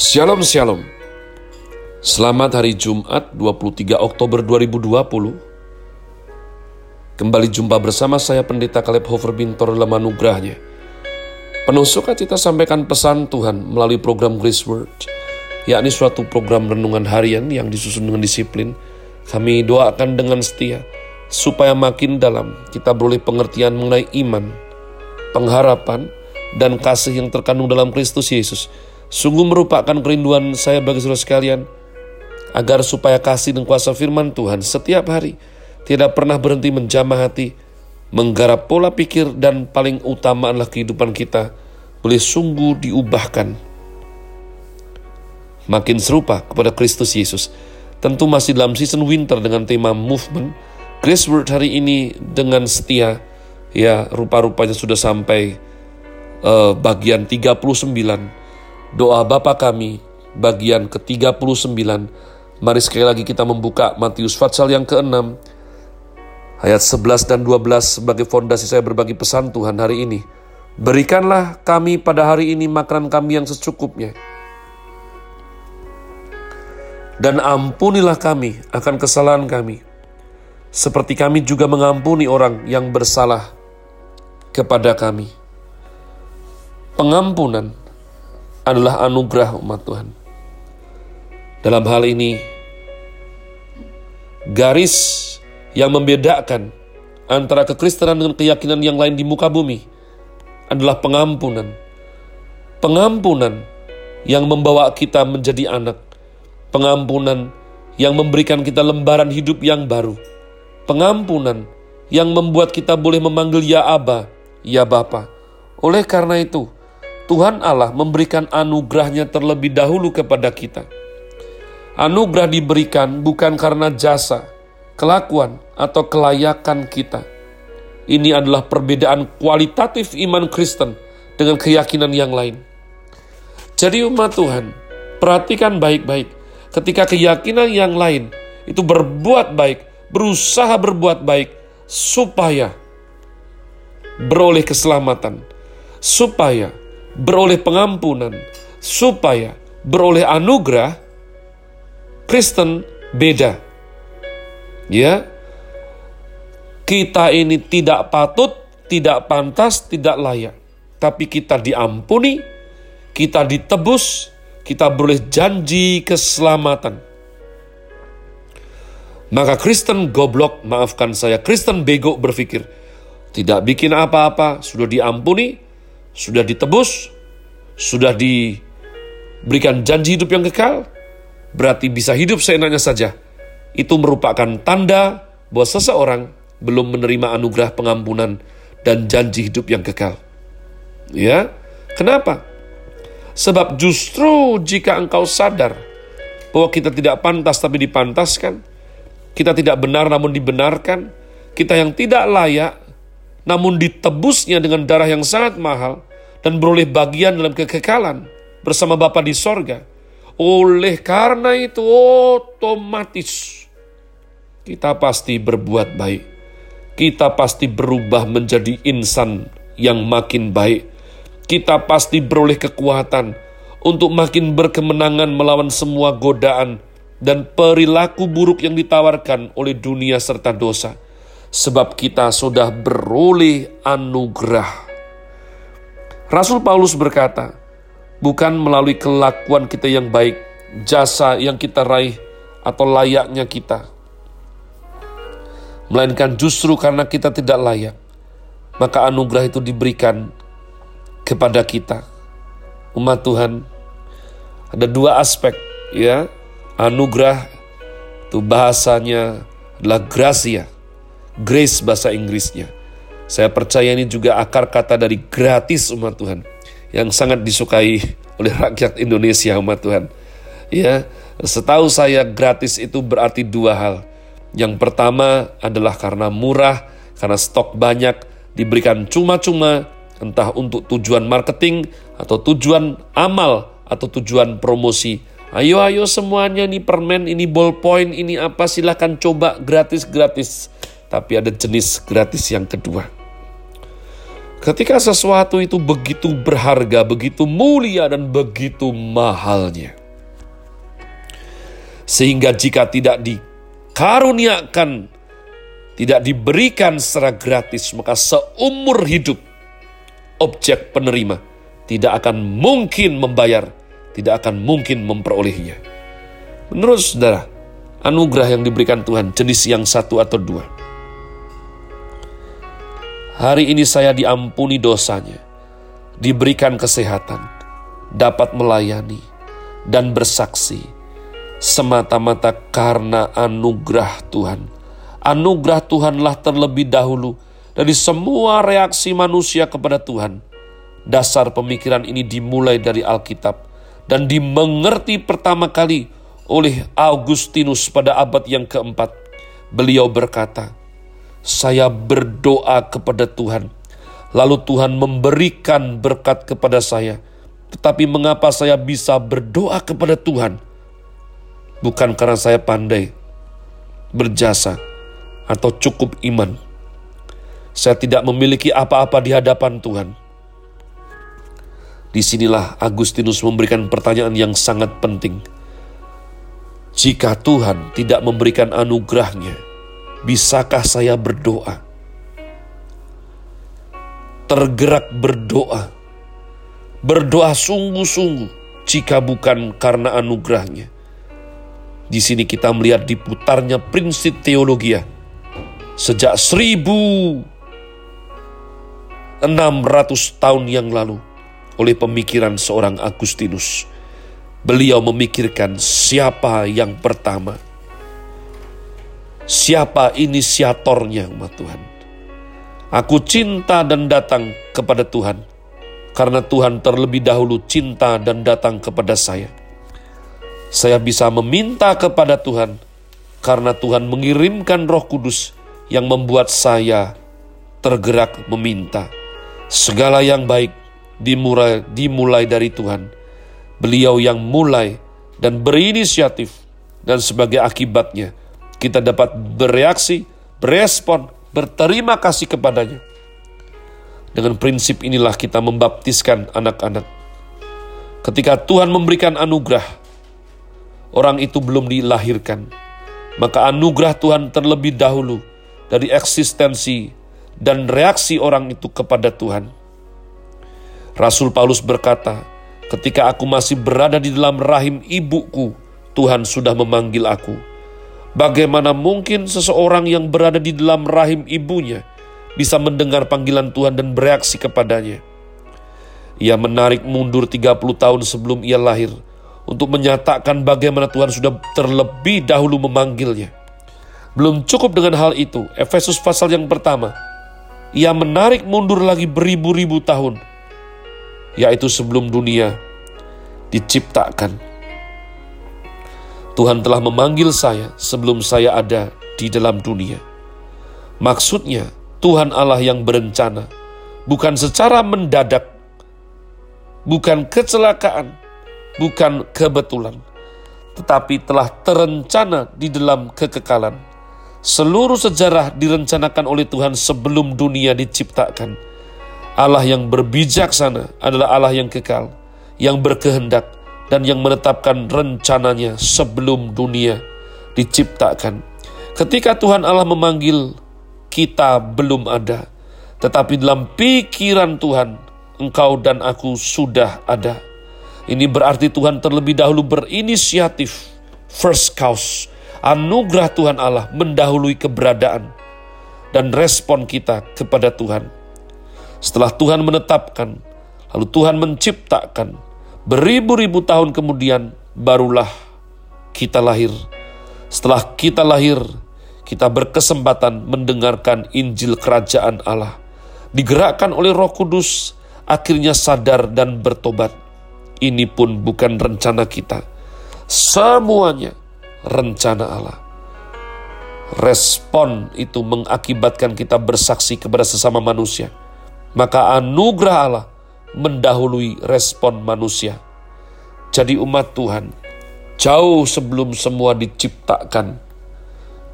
Shalom Shalom. Selamat hari Jumat 23 Oktober 2020 Kembali jumpa bersama saya Pendeta Kaleb Hofer Bintor dalam anugerahnya. Penuh sukacita sampaikan pesan Tuhan melalui program Grace Word yakni suatu program renungan harian yang disusun dengan disiplin. Kami doakan dengan setia supaya makin dalam kita beroleh pengertian mengenai iman, pengharapan, dan kasih yang terkandung dalam Kristus Yesus Sungguh merupakan kerinduan saya bagi saudara sekalian, agar supaya kasih dan kuasa firman Tuhan setiap hari tidak pernah berhenti menjamah hati, menggarap pola pikir dan paling utama adalah kehidupan kita boleh sungguh diubahkan. Makin serupa kepada Kristus Yesus. Tentu masih dalam season winter dengan tema movement. Grace Word hari ini dengan setia, ya rupa-rupanya sudah sampai uh, bagian 39 Doa Bapa kami, bagian ke-39. Mari sekali lagi kita membuka Matius Fatsal yang ke-6, ayat 11 dan 12 sebagai fondasi saya berbagi pesan Tuhan hari ini. Berikanlah kami pada hari ini makanan kami yang secukupnya. Dan ampunilah kami akan kesalahan kami, seperti kami juga mengampuni orang yang bersalah kepada kami. Pengampunan adalah anugerah umat Tuhan. Dalam hal ini, garis yang membedakan antara kekristenan dengan keyakinan yang lain di muka bumi adalah pengampunan. Pengampunan yang membawa kita menjadi anak. Pengampunan yang memberikan kita lembaran hidup yang baru. Pengampunan yang membuat kita boleh memanggil ya Aba, ya Bapa. Oleh karena itu, Tuhan Allah memberikan anugerahnya terlebih dahulu kepada kita. Anugerah diberikan bukan karena jasa, kelakuan, atau kelayakan kita. Ini adalah perbedaan kualitatif iman Kristen dengan keyakinan yang lain. Jadi umat Tuhan, perhatikan baik-baik. Ketika keyakinan yang lain itu berbuat baik, berusaha berbuat baik, supaya beroleh keselamatan, supaya beroleh pengampunan, supaya beroleh anugerah, Kristen beda. Ya, kita ini tidak patut, tidak pantas, tidak layak. Tapi kita diampuni, kita ditebus, kita boleh janji keselamatan. Maka Kristen goblok, maafkan saya, Kristen bego berpikir, tidak bikin apa-apa, sudah diampuni, sudah ditebus, sudah diberikan janji hidup yang kekal, berarti bisa hidup seenaknya saja. Itu merupakan tanda bahwa seseorang belum menerima anugerah pengampunan dan janji hidup yang kekal. Ya, kenapa? Sebab justru jika engkau sadar bahwa kita tidak pantas tapi dipantaskan, kita tidak benar namun dibenarkan, kita yang tidak layak namun ditebusnya dengan darah yang sangat mahal dan beroleh bagian dalam kekekalan bersama Bapa di sorga. Oleh karena itu otomatis kita pasti berbuat baik. Kita pasti berubah menjadi insan yang makin baik. Kita pasti beroleh kekuatan untuk makin berkemenangan melawan semua godaan dan perilaku buruk yang ditawarkan oleh dunia serta dosa sebab kita sudah beroleh anugerah. Rasul Paulus berkata, bukan melalui kelakuan kita yang baik, jasa yang kita raih, atau layaknya kita, melainkan justru karena kita tidak layak, maka anugerah itu diberikan kepada kita. Umat Tuhan, ada dua aspek ya, anugerah itu bahasanya adalah gracia grace bahasa Inggrisnya. Saya percaya ini juga akar kata dari gratis umat Tuhan yang sangat disukai oleh rakyat Indonesia umat Tuhan. Ya, setahu saya gratis itu berarti dua hal. Yang pertama adalah karena murah, karena stok banyak, diberikan cuma-cuma, entah untuk tujuan marketing atau tujuan amal atau tujuan promosi. Ayo ayo semuanya ini permen, ini ballpoint, ini apa silahkan coba gratis-gratis. Tapi ada jenis gratis yang kedua. Ketika sesuatu itu begitu berharga, begitu mulia, dan begitu mahalnya, sehingga jika tidak dikaruniakan, tidak diberikan secara gratis, maka seumur hidup objek penerima tidak akan mungkin membayar, tidak akan mungkin memperolehnya. Menurut saudara, anugerah yang diberikan Tuhan jenis yang satu atau dua Hari ini saya diampuni dosanya, diberikan kesehatan, dapat melayani, dan bersaksi semata-mata karena anugerah Tuhan. Anugerah Tuhanlah terlebih dahulu dari semua reaksi manusia kepada Tuhan. Dasar pemikiran ini dimulai dari Alkitab dan dimengerti pertama kali oleh Augustinus pada abad yang keempat. Beliau berkata, saya berdoa kepada Tuhan, lalu Tuhan memberikan berkat kepada saya. Tetapi mengapa saya bisa berdoa kepada Tuhan? Bukan karena saya pandai, berjasa, atau cukup iman. Saya tidak memiliki apa-apa di hadapan Tuhan. Di sinilah Agustinus memberikan pertanyaan yang sangat penting. Jika Tuhan tidak memberikan anugerahnya, bisakah saya berdoa? Tergerak berdoa, berdoa sungguh-sungguh jika bukan karena anugerahnya. Di sini kita melihat diputarnya prinsip teologi sejak 1600 tahun yang lalu oleh pemikiran seorang Agustinus. Beliau memikirkan siapa yang pertama Siapa inisiatornya umat Tuhan? Aku cinta dan datang kepada Tuhan, karena Tuhan terlebih dahulu cinta dan datang kepada saya. Saya bisa meminta kepada Tuhan, karena Tuhan mengirimkan roh kudus yang membuat saya tergerak meminta. Segala yang baik dimulai, dimulai dari Tuhan. Beliau yang mulai dan berinisiatif, dan sebagai akibatnya, kita dapat bereaksi, berespon, berterima kasih kepadanya. Dengan prinsip inilah kita membaptiskan anak-anak. Ketika Tuhan memberikan anugerah, orang itu belum dilahirkan, maka anugerah Tuhan terlebih dahulu dari eksistensi dan reaksi orang itu kepada Tuhan. Rasul Paulus berkata, "Ketika aku masih berada di dalam rahim ibuku, Tuhan sudah memanggil aku." Bagaimana mungkin seseorang yang berada di dalam rahim ibunya bisa mendengar panggilan Tuhan dan bereaksi kepadanya? Ia menarik mundur 30 tahun sebelum ia lahir untuk menyatakan bagaimana Tuhan sudah terlebih dahulu memanggilnya. Belum cukup dengan hal itu, Efesus pasal yang pertama, ia menarik mundur lagi beribu-ribu tahun, yaitu sebelum dunia diciptakan Tuhan telah memanggil saya sebelum saya ada di dalam dunia. Maksudnya, Tuhan Allah yang berencana, bukan secara mendadak, bukan kecelakaan, bukan kebetulan, tetapi telah terencana di dalam kekekalan. Seluruh sejarah direncanakan oleh Tuhan sebelum dunia diciptakan. Allah yang berbijaksana adalah Allah yang kekal, yang berkehendak, dan yang menetapkan rencananya sebelum dunia diciptakan. Ketika Tuhan Allah memanggil kita belum ada, tetapi dalam pikiran Tuhan, engkau dan aku sudah ada. Ini berarti Tuhan terlebih dahulu berinisiatif, first cause, anugerah Tuhan Allah mendahului keberadaan dan respon kita kepada Tuhan. Setelah Tuhan menetapkan, lalu Tuhan menciptakan, Beribu-ribu tahun kemudian barulah kita lahir. Setelah kita lahir, kita berkesempatan mendengarkan Injil Kerajaan Allah. Digerakkan oleh Roh Kudus, akhirnya sadar dan bertobat. Ini pun bukan rencana kita. Semuanya rencana Allah. Respon itu mengakibatkan kita bersaksi kepada sesama manusia. Maka anugerah Allah mendahului respon manusia. Jadi umat Tuhan, jauh sebelum semua diciptakan,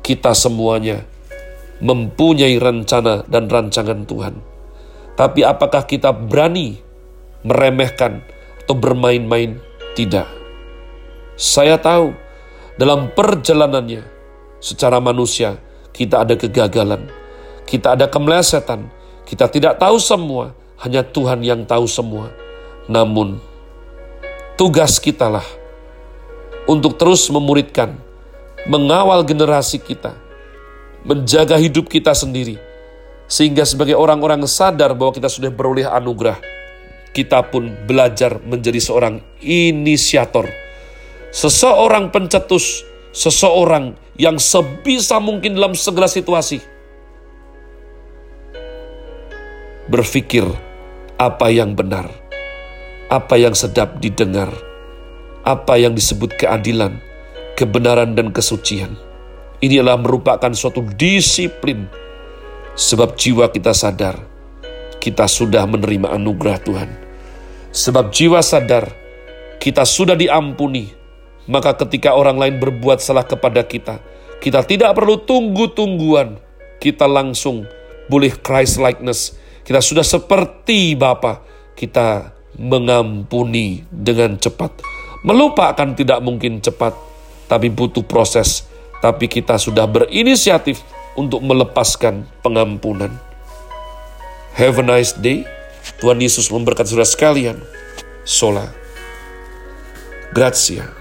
kita semuanya mempunyai rencana dan rancangan Tuhan. Tapi apakah kita berani meremehkan atau bermain-main? Tidak. Saya tahu dalam perjalanannya secara manusia kita ada kegagalan, kita ada kemelesetan, kita tidak tahu semua, hanya Tuhan yang tahu semua. Namun tugas kitalah untuk terus memuridkan, mengawal generasi kita, menjaga hidup kita sendiri, sehingga sebagai orang-orang sadar bahwa kita sudah beroleh anugerah, kita pun belajar menjadi seorang inisiator, seseorang pencetus, seseorang yang sebisa mungkin dalam segala situasi berpikir apa yang benar, apa yang sedap didengar, apa yang disebut keadilan, kebenaran dan kesucian. Inilah merupakan suatu disiplin Sebab jiwa kita sadar, kita sudah menerima anugerah Tuhan. Sebab jiwa sadar, kita sudah diampuni. Maka ketika orang lain berbuat salah kepada kita, kita tidak perlu tunggu-tungguan. Kita langsung boleh Christ likeness. Kita sudah seperti Bapa. Kita mengampuni dengan cepat. Melupakan tidak mungkin cepat, tapi butuh proses. Tapi kita sudah berinisiatif untuk melepaskan pengampunan. Have a nice day. Tuhan Yesus memberkati saudara sekalian. Sola. Grazie.